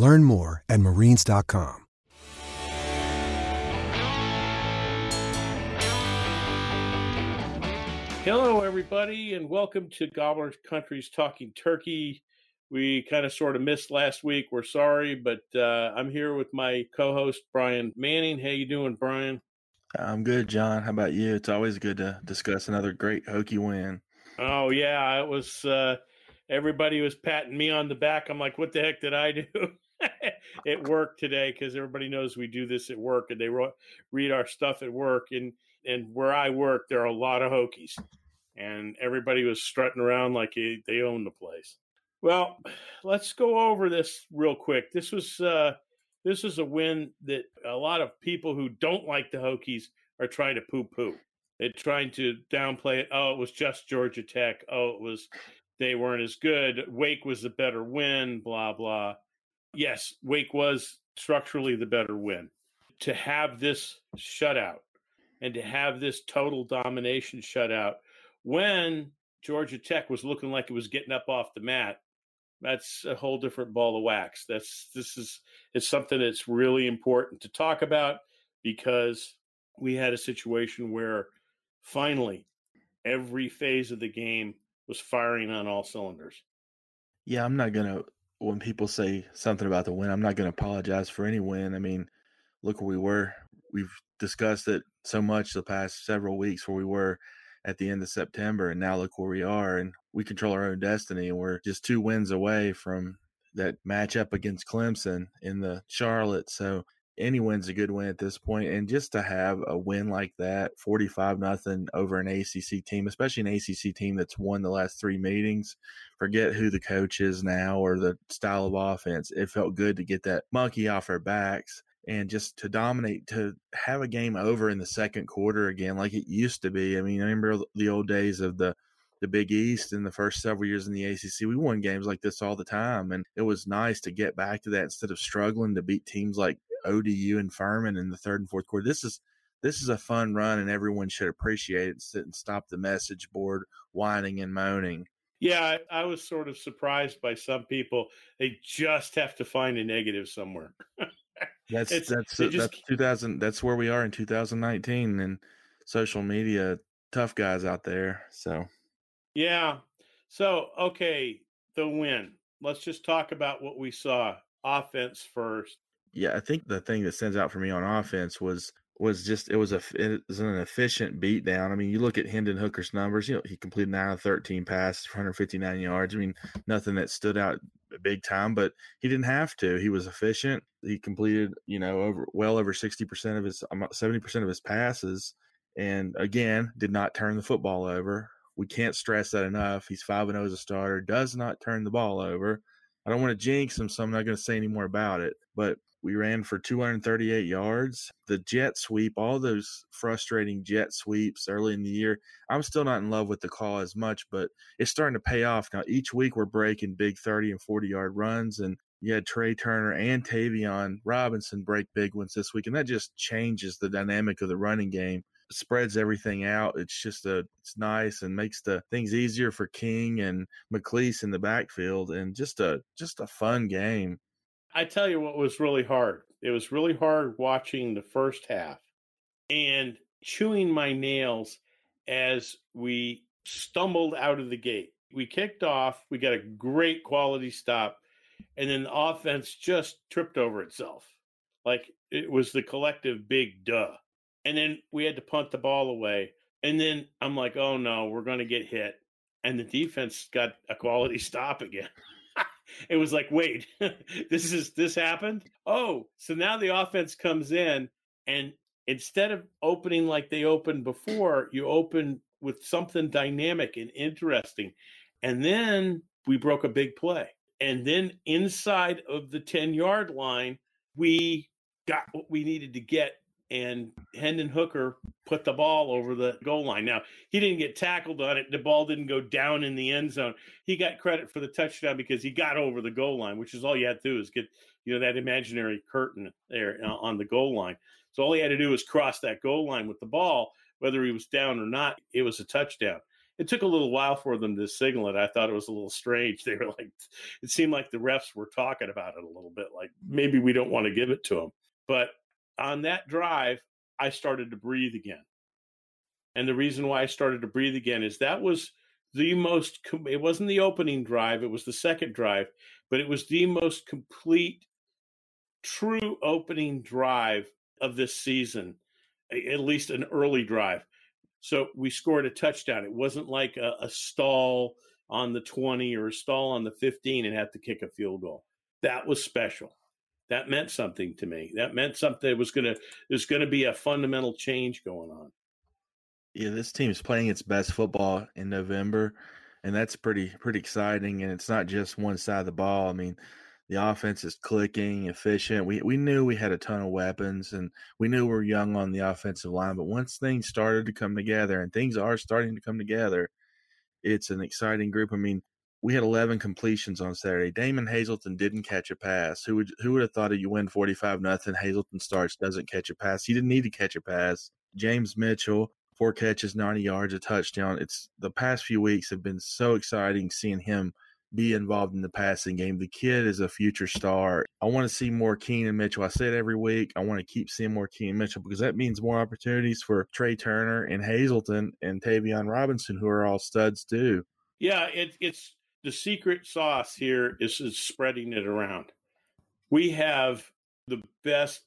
Learn more at marines.com. Hello, everybody, and welcome to Gobbler Country's Talking Turkey. We kind of sort of missed last week. We're sorry, but uh, I'm here with my co-host Brian Manning. How you doing, Brian? I'm good, John. How about you? It's always good to discuss another great Hokie win. Oh yeah, it was. Uh, everybody was patting me on the back. I'm like, what the heck did I do? it worked today because everybody knows we do this at work, and they read our stuff at work. And and where I work, there are a lot of Hokies, and everybody was strutting around like they, they own the place. Well, let's go over this real quick. This was uh, this is a win that a lot of people who don't like the Hokies are trying to poo poo. They're trying to downplay it. Oh, it was just Georgia Tech. Oh, it was they weren't as good. Wake was the better win. Blah blah. Yes, Wake was structurally the better win. To have this shutout and to have this total domination shutout when Georgia Tech was looking like it was getting up off the mat, that's a whole different ball of wax. That's this is it's something that's really important to talk about because we had a situation where finally every phase of the game was firing on all cylinders. Yeah, I'm not gonna. When people say something about the win, I'm not gonna apologize for any win. I mean, look where we were. We've discussed it so much the past several weeks where we were at the end of September, and now look where we are, and we control our own destiny, and we're just two wins away from that matchup against Clemson in the Charlotte. So any win's a good win at this point, and just to have a win like that, forty-five nothing over an ACC team, especially an ACC team that's won the last three meetings. Forget who the coach is now or the style of offense. It felt good to get that monkey off our backs and just to dominate, to have a game over in the second quarter again, like it used to be. I mean, I remember the old days of the the Big East in the first several years in the ACC. We won games like this all the time, and it was nice to get back to that instead of struggling to beat teams like ODU and Furman in the third and fourth quarter. This is this is a fun run, and everyone should appreciate it. Sit and stop the message board whining and moaning. Yeah, I, I was sort of surprised by some people. They just have to find a negative somewhere. That's It's- that's uh, just- that's 2000. That's where we are in 2019, and social media tough guys out there. So Yeah. So, okay, the win. Let's just talk about what we saw. Offense first. yeah, I think the thing that stands out for me on offense was was just it was a it was an efficient beat down. I mean, you look at Hendon Hooker's numbers. You know, he completed nine of thirteen passes 159 yards. I mean, nothing that stood out big time, but he didn't have to. He was efficient. He completed, you know, over well over 60 percent of his 70 percent of his passes, and again, did not turn the football over. We can't stress that enough. He's five and zero as a starter. Does not turn the ball over. I don't want to jinx him, so I'm not going to say any more about it. But we ran for 238 yards. The jet sweep, all those frustrating jet sweeps early in the year, I'm still not in love with the call as much, but it's starting to pay off. Now, each week we're breaking big 30 and 40 yard runs, and you had Tre Turner and Tayvion Robinson break big ones this week, and that just changes the dynamic of the running game. Spreads everything out. It's just a it's nice and makes the things easier for King and McClease in the backfield, and just a just a fun game. I tell you what was really hard. It was really hard watching the first half and chewing my nails as we stumbled out of the gate. We kicked off, we got a great quality stop, and then the offense just tripped over itself. Like it was the collective big duh. And then we had to punt the ball away. And then I'm like, oh no, we're going to get hit. And the defense got a quality stop again. it was like, wait, this is this happened. Oh, so now the offense comes in, and instead of opening like they opened before, you open with something dynamic and interesting, and then we broke a big play, and then inside of the ten yard line, we got what we needed to get and Hendon Hooker put the ball over the goal line. Now, he didn't get tackled on it. The ball didn't go down in the end zone. He got credit for the touchdown because he got over the goal line, which is all you had to do is get, you know, that imaginary curtain there uh, on the goal line. So all he had to do was cross that goal line with the ball, whether he was down or not, it was a touchdown. It took a little while for them to signal it. I thought it was a little strange. They were like, it seemed like the refs were talking about it a little bit, like maybe we don't want to give it to him. But on that drive, I started to breathe again. And the reason why I started to breathe again is that was the most, it wasn't the opening drive, it was the second drive, but it was the most complete, true opening drive of this season, at least an early drive. So we scored a touchdown. It wasn't like a, a stall on the 20 or a stall on the 15 and had to kick a field goal. That was special that meant something to me. That meant something. It was gonna. There's going to be a fundamental change going on. Yeah, this team's playing its best football in November, and that's pretty pretty exciting. And it's not just one side of the ball. I mean, the offense is clicking, efficient. We we knew we had a ton of weapons, and we knew we are young on the offensive line. But once things started to come together, and things are starting to come together, it's an exciting group. I mean, we had 11 completions on Saturday. Damon Hazelton didn't catch a pass. Who would who would have thought that you win 45 nothing? Hazelton starts doesn't catch a pass. He didn't need to catch a pass. James Mitchell four catches, 90 yards, a touchdown. It's the past few weeks have been so exciting seeing him be involved in the passing game. The kid is a future star. I want to see more Keenan Mitchell. I say it every week. I want to keep seeing more Keenan Mitchell because that means more opportunities for Tre Turner and Hazelton and Tayvion Robinson, who are all studs too. Yeah, it, it's the secret sauce here is, is spreading it around. We have the best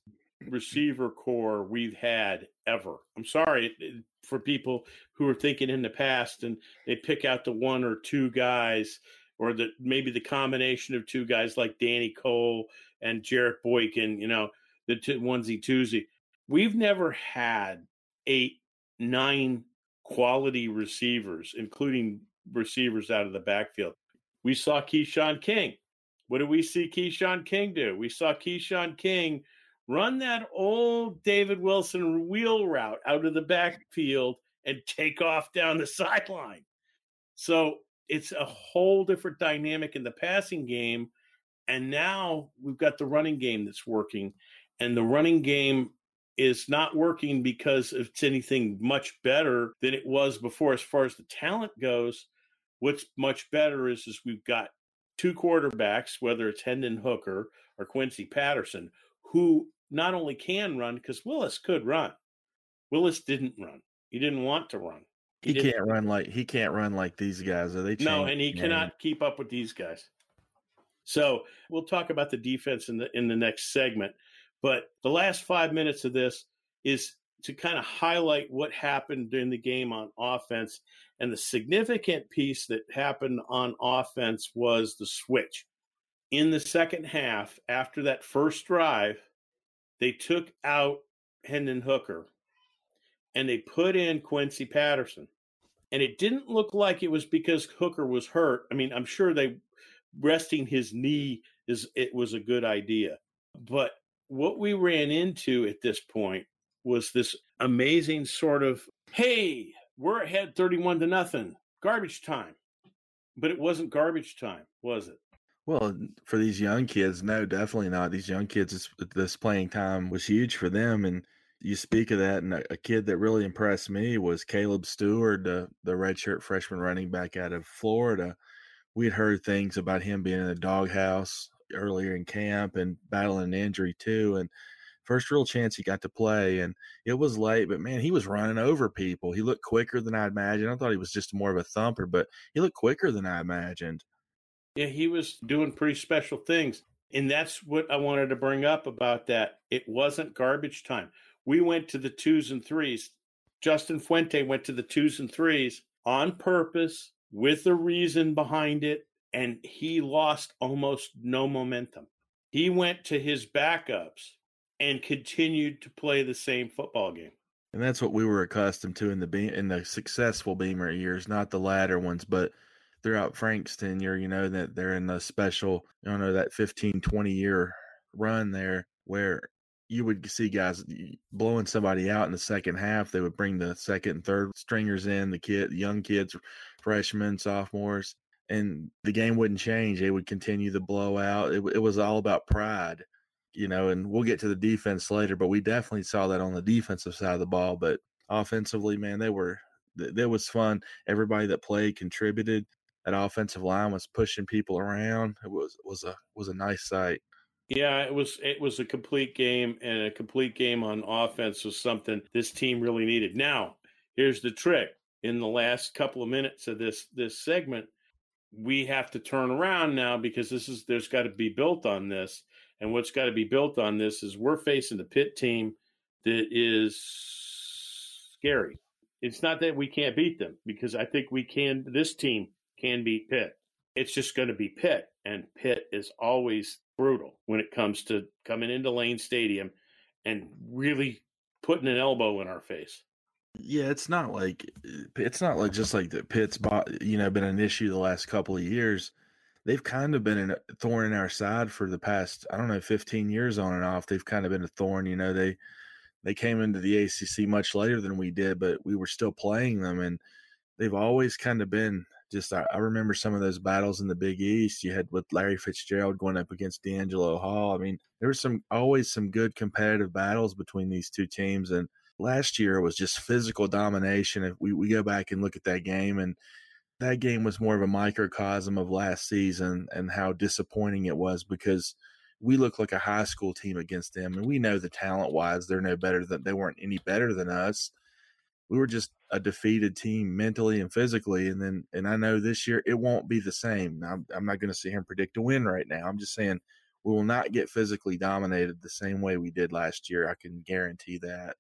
receiver corps we've had ever. I'm sorry for people who are thinking in the past and they pick out the one or two guys or the maybe the combination of two guys like Danny Coale and Jarrett Boykin, you know, the two, onesie twosie. We've never had eight, nine quality receivers, including receivers out of the backfield. We saw Keshawn King. What did we see Keshawn King do? We saw Keshawn King run that old David Wilson wheel route out of the backfield and take off down the sideline. So it's a whole different dynamic in the passing game. And now we've got the running game that's working. And the running game is not working because it's anything much better than it was before as far as the talent goes. What's much better is, is we've got two quarterbacks, whether it's Hendon Hooker or Quincy Patterson, who not only can run, because Willis could run. Willis didn't run. He didn't want to run. He, he can't run like he can't run like these guys. Are they? No, and he cannot keep up with these guys. So we'll talk about the defense in the in the next segment. But the last five minutes of this is to kind of highlight what happened during the game on offense. And the significant piece that happened on offense was the switch. In the second half, after that first drive, they took out Hendon Hooker and they put in Quincy Patterson. And it didn't look like it was because Hooker was hurt. I mean, I'm sure they resting his knee is it was a good idea. But what we ran into at this point was this amazing sort of, hey, we're ahead 31 to nothing, garbage time. But it wasn't garbage time, was it? Well, for these young kids, no, definitely not. These young kids, this playing time was huge for them. And you speak of that, and a, kid that really impressed me was Caleb Stewart, the, the redshirt freshman running back out of Florida. We had heard things about him being in the doghouse earlier in camp and battling an injury too. And first real chance he got to play, and it was late, but man, he was running over people. He looked quicker than I imagined. I thought he was just more of a thumper, but he looked quicker than I imagined. Yeah, he was doing pretty special things. And that's what I wanted to bring up about that. It wasn't garbage time. We went to the twos and threes. Justin Fuente went to the twos and threes on purpose with a reason behind it. And he lost almost no momentum. He went to his backups and continued to play the same football game. And that's what we were accustomed to in the in the successful Beamer years, not the latter ones, but throughout Frank's tenure, you know, that they're in the special, you know, that 15, 20 year run there where you would see guys blowing somebody out in the second half. They would bring the second and third stringers in, the kid, young kids, freshmen, sophomores, and the game wouldn't change. They would continue the blowout. It, it was all about pride you know, and we'll get to the defense later, but we definitely saw that on the defensive side of the ball. But offensively, man, they were that was fun. Everybody that played contributed. That offensive line was pushing people around. It was was a was a nice sight. Yeah, it was it was a complete game, and a complete game on offense was something this team really needed. Now, here's the trick: in the last couple of minutes of this this segment, we have to turn around now because this is there's got to be built on this and what's got to be built on this is we're facing the Pitt team that is scary. It's not that we can't beat them because I think we can. This team can beat Pitt. It's just going to be Pitt, and Pitt is always brutal when it comes to coming into Lane Stadium and really putting an elbow in our face. Yeah, it's not like it's not like just like the Pitt's, you know, been an issue the last couple of years they've kind of been a thorn in our side for the past I don't know 15 years on and off. They've kind of been a thorn. You know, they they came into the ACC much later than we did, but we were still playing them, and they've always kind of been just. I, I remember some of those battles in the Big East. You had with Larry Fitzgerald going up against DeAngelo Hall. I mean, there was some always some good competitive battles between these two teams, and last year was just physical domination. If we, we go back and look at that game and that game was more of a microcosm of last season and how disappointing it was because we look like a high school team against them and we know the talent wise they're no better than they weren't any better than us. We were just a defeated team mentally and physically and then and i know this year it won't be the same. I'm, I'm not going to sit here and predict a win right now. I'm just saying we will not get physically dominated the same way we did last year. I can guarantee that.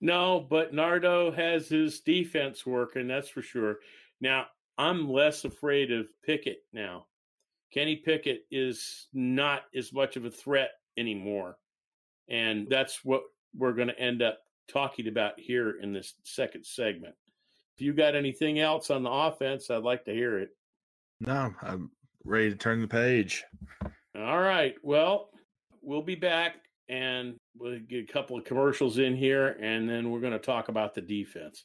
No but nardo has his defense working that's for sure. Now I'm less afraid of Pickett now. Kenny Pickett is not as much of a threat anymore. And that's what we're going to end up talking about here in this second segment. If you got anything else on the offense, I'd like to hear it. No, I'm ready to turn the page. All right. Well, we'll be back and we'll get a couple of commercials in here, and then we're going to talk about the defense.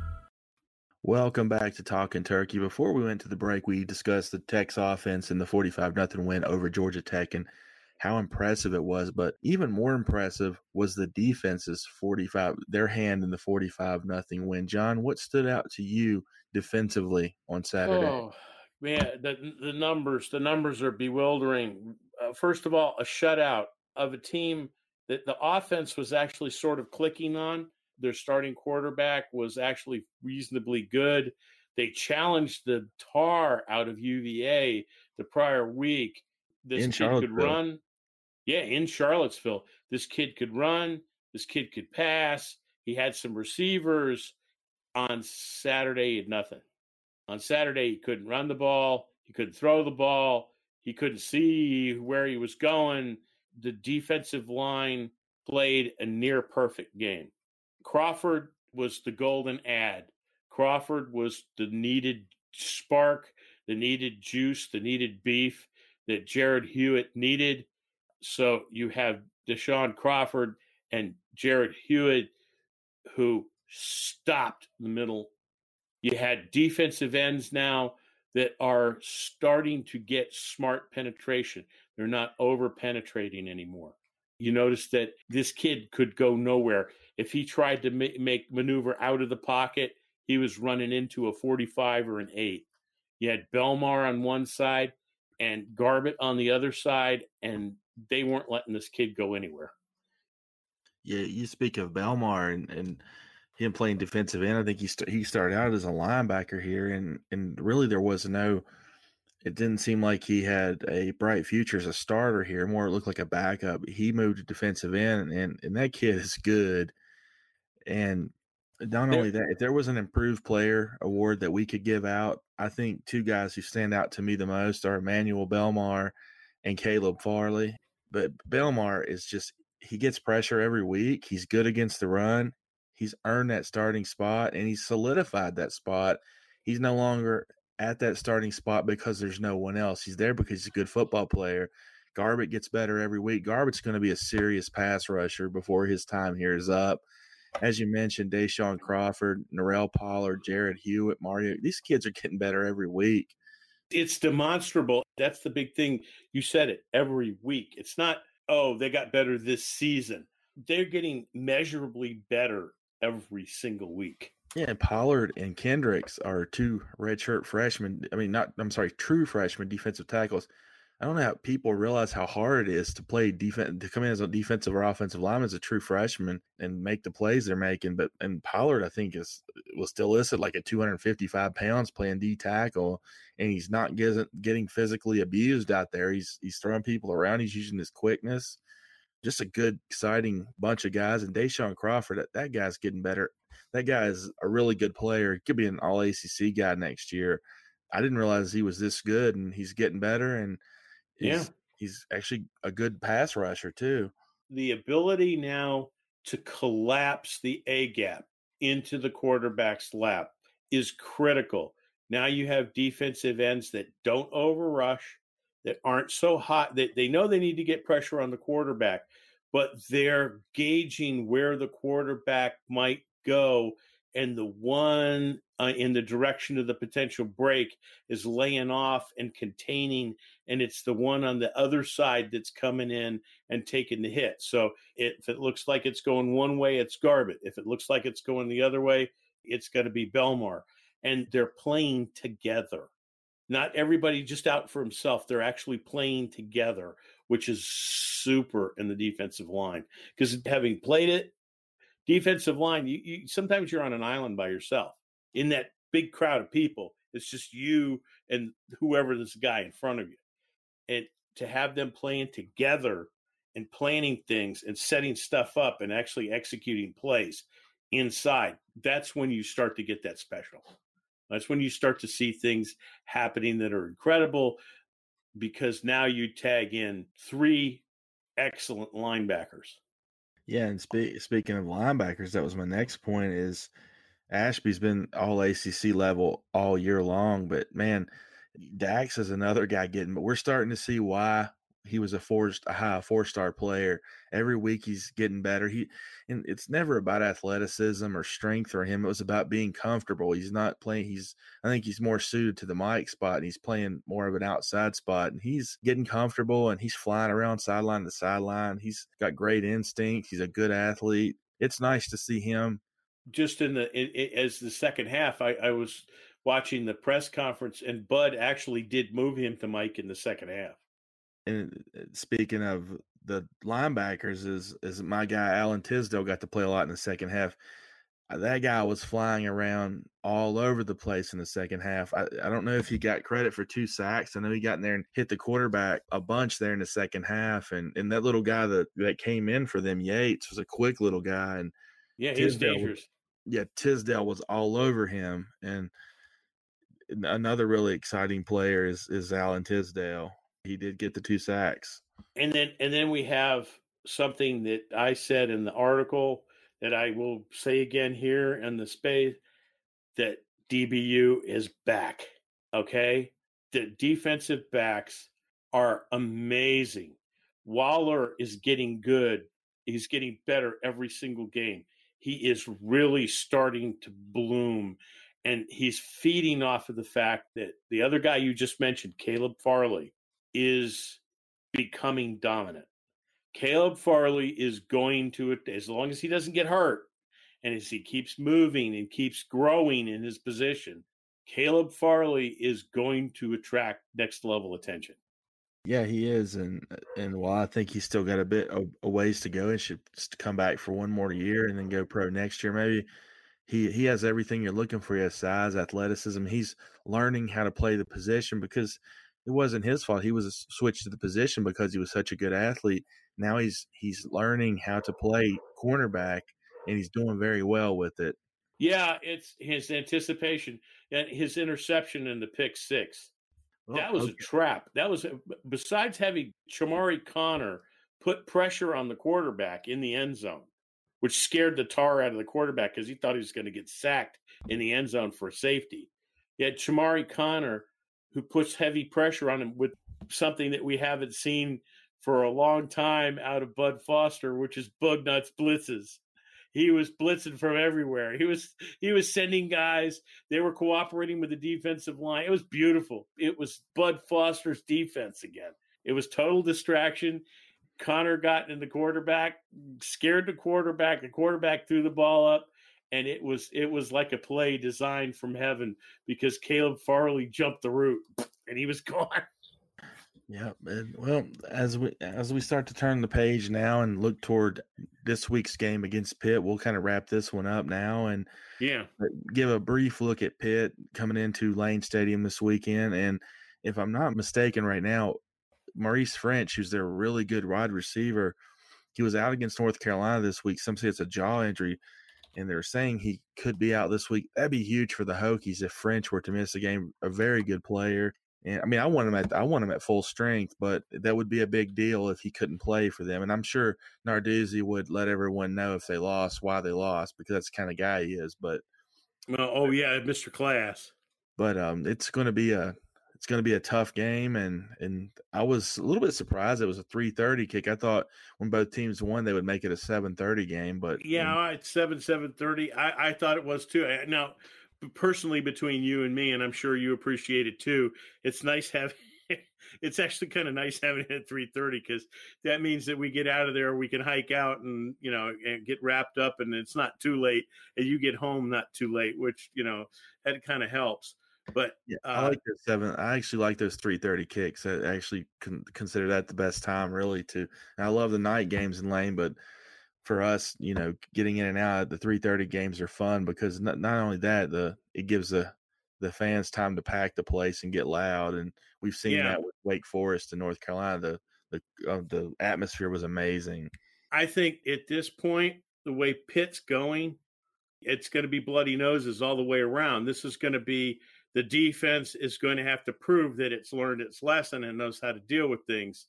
Welcome back to Talking Turkey. Before we went to the break, we discussed the Tech's offense and the 45 nothing win over Georgia Tech and how impressive it was. But even more impressive was the defense's 45, their hand in the 45 nothing win. John, what stood out to you defensively on Saturday? Oh, Man, the the numbers the numbers are bewildering. Uh, first of all, a shutout of a team that the offense was actually sort of clicking on. Their starting quarterback was actually reasonably good. They challenged the tar out of UVA the prior week. This In kid could run. Yeah, in Charlottesville. This kid could run. This kid could pass. He had some receivers. On Saturday, he had nothing. On Saturday, he couldn't run the ball. He couldn't throw the ball. He couldn't see where he was going. The defensive line played a near perfect game. Crawford was the golden ad. Crawford was the needed spark, the needed juice, the needed beef that Jarrod Hewitt needed. So you have Deshaun Crawford and Jarrod Hewitt who stopped the middle. You had defensive ends now that are starting to get smart penetration. They're not over penetrating anymore. You notice that this kid could go nowhere. If he tried to make maneuver out of the pocket, he was running into a 45 or an 8. You had Belmar on one side and Garbutt on the other side, and they weren't letting this kid go anywhere. Yeah, you speak of Belmar and, and him playing defensive end. I think he st- he started out as a linebacker here, and and really there was no. It didn't seem like he had a bright future as a starter here. More it looked like a backup. He moved to defensive end, and and that kid is good. And not only that, if there was an improved player award that we could give out, I think two guys who stand out to me the most are Emmanuel Belmar and Caleb Farley. But Belmar is just he gets pressure every week. He's good against the run. He's earned that starting spot and he's solidified that spot. He's no longer at that starting spot because there's no one else. He's there because he's a good football player. Garbutt gets better every week. Garbutt's going to be a serious pass rusher before his time here is up. As you mentioned, Deshaun Crawford, Norrell Pollard, Jarrod Hewitt, Mario, these kids are getting better every week. It's demonstrable. That's the big thing. You said it every week. It's not, oh, they got better this season. They're getting measurably better every single week. Yeah, and Pollard and Kendricks are two redshirt freshmen. I mean, not I'm sorry, true freshmen defensive tackles. I don't know how people realize how hard it is to play defense to come in as a defensive or offensive lineman as a true freshman and make the plays they're making. But and Pollard, I think, is was still listed like at 255 pounds playing D tackle, and he's not getting getting physically abused out there. He's he's throwing people around. He's using his quickness just a good, exciting bunch of guys. And Deshaun Crawford, that, that guy's getting better. That guy is a really good player. Could be an all ACC guy next year. I didn't realize he was this good, and he's getting better. And he's, yeah, he's actually a good pass rusher too. The ability now to collapse the A gap into the quarterback's lap is critical. Now you have defensive ends that don't overrush, that aren't so hot that they know they need to get pressure on the quarterback, but they're gauging where the quarterback might go. And the one uh, in the direction of the potential break is laying off and containing. And it's the one on the other side that's coming in and taking the hit. So if it looks like it's going one way, it's Garbutt. If it looks like it's going the other way, it's going to be Belmar. And they're playing together not everybody just out for himself. They're actually playing together, which is super in the defensive line. Because having played it, defensive line, you, you, sometimes you're on an island by yourself in that big crowd of people. It's just you and whoever this guy in front of you. And to have them playing together and planning things and setting stuff up and actually executing plays inside, that's when you start to get that special. That's when you start to see things happening that are incredible because now you tag in three excellent linebackers. Yeah, and spe- speaking of linebackers, that was my next point. Is Ashby's been all ACC level all year long, but man, Dax is another guy getting. But we're starting to see why he was a four a high four star player. Every week he's getting better. He and it's never about athleticism or strength for him. It was about being comfortable. He's not playing. He's I think he's more suited to the Mike spot. And he's playing more of an outside spot, and he's getting comfortable and he's flying around sideline to sideline. He's got great instinct. He's a good athlete. It's nice to see him. Just in the in, in, as the second half, I, I was watching the press conference, and Bud actually did move him to Mike in the second half. And uh, speaking of the linebackers, is is my guy Alan Tisdale got to play a lot in the second half. Uh, that guy was flying around all over the place in the second half. I, I don't know if he got credit for two sacks. I know he got in there and hit the quarterback a bunch there in the second half. And and that little guy that, that came in for them, Yates, was a quick little guy. And yeah, he's dangerous. Was, yeah, Tisdale was all over him. And another really exciting player is is Alan Tisdale. He did get the two sacks. And then and then we have something that I said in the article that I will say again here in the space that DBU is back. Okay. The defensive backs are amazing. Waller is getting good. He's getting better every single game. He is really starting to bloom. And he's feeding off of the fact that the other guy you just mentioned, Caleb Farley, is becoming dominant. Caleb Farley is going to it as long as he doesn't get hurt and as he keeps moving and keeps growing in his position. Caleb Farley is going to attract next level attention. Yeah, he is, and and while I think he's still got a bit of a ways to go and should come back for one more year and then go pro next year, maybe he he has everything you're looking for. He has size, athleticism. He's learning how to play the position because it wasn't his fault. He was switched to the position because he was such a good athlete. Now he's he's learning how to play cornerback, and he's doing very well with it. Yeah, it's his anticipation and his interception in the pick six. Oh, that was okay. a trap. That was besides having Chamarri Conner put pressure on the quarterback in the end zone, which scared the tar out of the quarterback because he thought he was going to get sacked in the end zone for safety. Yet Chamarri Conner who puts heavy pressure on him with something that we haven't seen for a long time out of Bud Foster, which is bug nuts blitzes. He was blitzing from everywhere. He was he was sending guys. They were cooperating with the defensive line. It was beautiful. It was Bud Foster's defense again. It was total distraction. Conner got in the quarterback, scared the quarterback. The quarterback threw the ball up and it was it was like a play designed from heaven because Caleb Farley jumped the route and he was gone. Yeah, well, as we as we start to turn the page now and look toward this week's game against Pitt, we'll kind of wrap this one up now and yeah, uh, give a brief look at Pitt coming into Lane Stadium this weekend. And if I'm not mistaken, right now, Maurice Ffrench, who's their really good wide receiver, he was out against North Carolina this week. Some say it's a jaw injury and they're saying he could be out this week. That'd be huge for the Hokies if Ffrench were to miss a game. A very good player, and I mean, I want him at I want him at full strength, but that would be a big deal if he couldn't play for them. And I'm sure Narduzzi would let everyone know if they lost why they lost because that's the kind of guy he is. But Well, oh yeah, Mr. Class. But um, it's going to be a it's going to be a tough game, and and I was a little bit surprised it was a three thirty kick. I thought when both teams won, they would make it a seven thirty game, but yeah, it's seven seven thirty. I I thought it was too. Eh, now, personally, between you and me, and I'm sure you appreciate it too. It's nice having. it's actually kind of nice having it at 3:30 because that means that we get out of there, we can hike out and you know and get wrapped up, and it's not too late, and you get home not too late, which you know that kind of helps. But yeah, uh, I like the seven. I actually like those three thirty kicks. I actually con- consider that the best time, really. To I love the night games in Lane, but for us, you know, getting in and out, the three thirty games are fun because not, not only that, the it gives the the fans time to pack the place and get loud, and we've seen yeah. that with Wake Forest in North Carolina. The the uh, the atmosphere was amazing. I think at this point, the way Pitt's going, it's going to be bloody noses all the way around. This is going to be the defense is going to have to prove that it's learned its lesson and knows how to deal with things.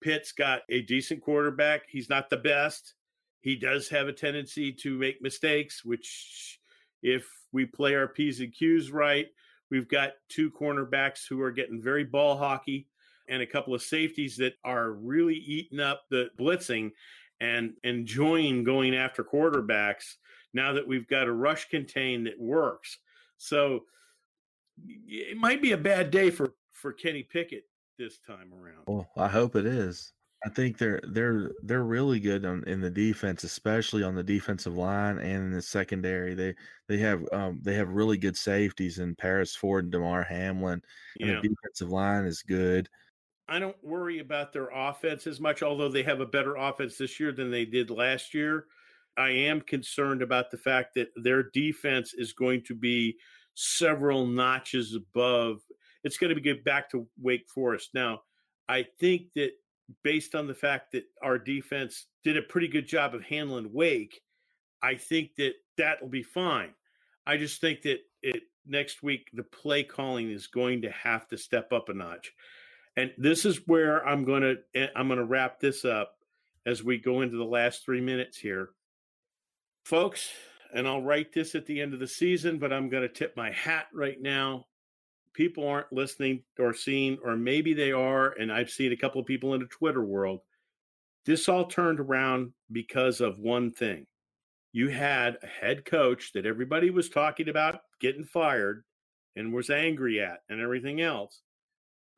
Pitt's got a decent quarterback. He's not the best. He does have a tendency to make mistakes, which, if we play our P's and Q's right, we've got two cornerbacks who are getting very ball hockey and a couple of safeties that are really eating up the blitzing and enjoying going after quarterbacks now that we've got a rush contain that works. So, it might be a bad day for for Kenny Pickett this time around. Well, I hope it is. I think they're they're they're really good on, in the defense, especially on the defensive line and in the secondary. They they have um, they have really good safeties in Paris Ford and Damar Hamlin, and Yeah. the defensive line is good. I don't worry about their offense as much, although they have a better offense this year than they did last year. I am concerned about the fact that their defense is going to be several notches above. It's going to be get back to Wake Forest. Now, I think that based on the fact that our defense did a pretty good job of handling Wake, I think that that will be fine. I just think that it next week the play calling is going to have to step up a notch. And this is where I'm going to eh, I'm going to wrap this up as we go into the last 3 minutes here. Folks, and I'll write this at the end of the season, but I'm going to tip my hat right now. People aren't listening or seeing or maybe they are and I've seen a couple of people in the Twitter world. This all turned around because of one thing. You had a head coach that everybody was talking about getting fired and was angry at and everything else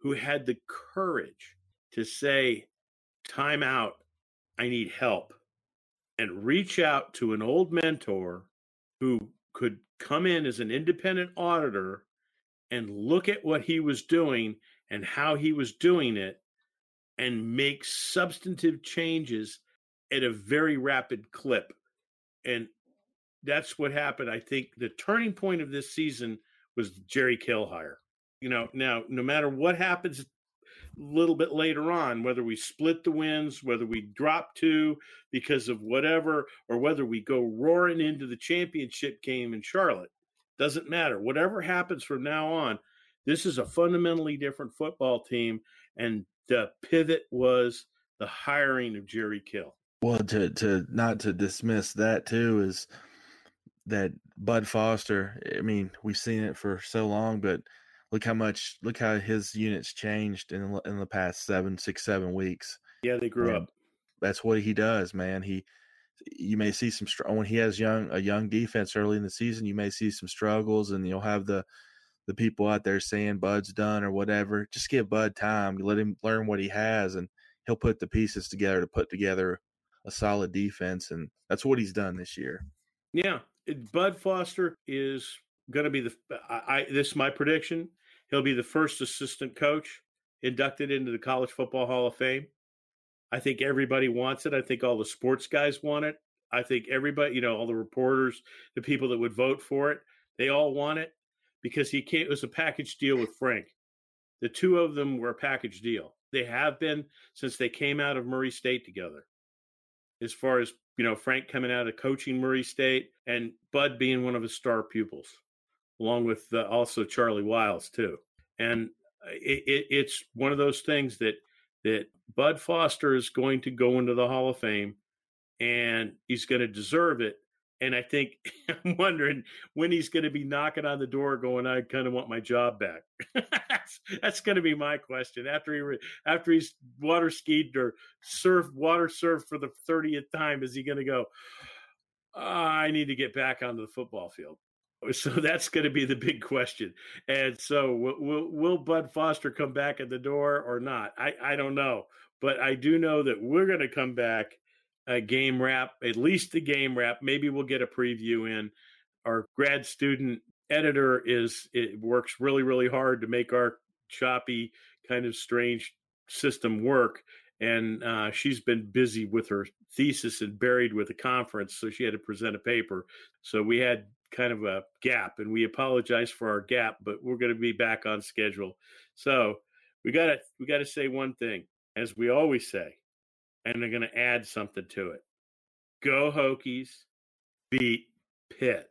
who had the courage to say, Time out, I need help, and reach out to an old mentor who could come in as an independent auditor and look at what he was doing and how he was doing it and make substantive changes at a very rapid clip. And that's what happened. I think the turning point of this season was Jerry Kill hire. You know, now no matter what happens little bit later on, whether we split the wins, whether we drop two because of whatever, or whether we go roaring into the championship game in Charlotte, doesn't matter. Whatever happens from now on, this is a fundamentally different football team. And the pivot was the hiring of Jerry Kill. Well, to to not to dismiss that too is that Bud Foster. I mean, we've seen it for so long, but look how much look how his units changed in the- in the past seven, six, seven weeks. Yeah, they grew And up. That's what he does, man. He you may see some str- when he has young a young defense early in the season. You may see some struggles, and you'll have the the people out there saying Bud's done or whatever. Just give Bud time. Let him learn what he has, and he'll put the pieces together to put together a solid defense. And that's what he's done this year. Yeah, Bud Foster is going to be the. Uh, I, I this is my prediction. He'll be the first assistant coach inducted into the College Football Hall of Fame. I think everybody wants it. I think all the sports guys want it. I think everybody, you know, all the reporters, the people that would vote for it, they all want it because he came. It was a package deal with Frank. The two of them were a package deal. They have been since they came out of Murray State together as far as you know frank coming out of coaching murray state and bud being one of his star pupils along with uh, also charlie wiles too. And it, it, it's one of those things that that bud foster is going to go into the hall of fame and he's going to deserve it. And i think i'm wondering when he's going to be knocking on the door going i kind of want my job back. That's, that's going to be my question after he after he's water skied or surfed water surfed for the 30th time is he going to go "Ah, i need to get back onto the football field so that's going to be the big question. And so will, will, bud foster come back at the door or not? I, I don't know. But i do know that we're going to come back a game wrap at least the game wrap maybe we'll get a preview in. Our grad student editor is it works really really hard to make our choppy kind of strange system work. And uh, she's been busy with her thesis and buried with a conference so she had to present a paper. So we had kind of a gap and we apologize for our gap but we're going to be back on schedule. So we got to we got to say one thing as we always say and they're going to add something to it. Go hokies beat pitt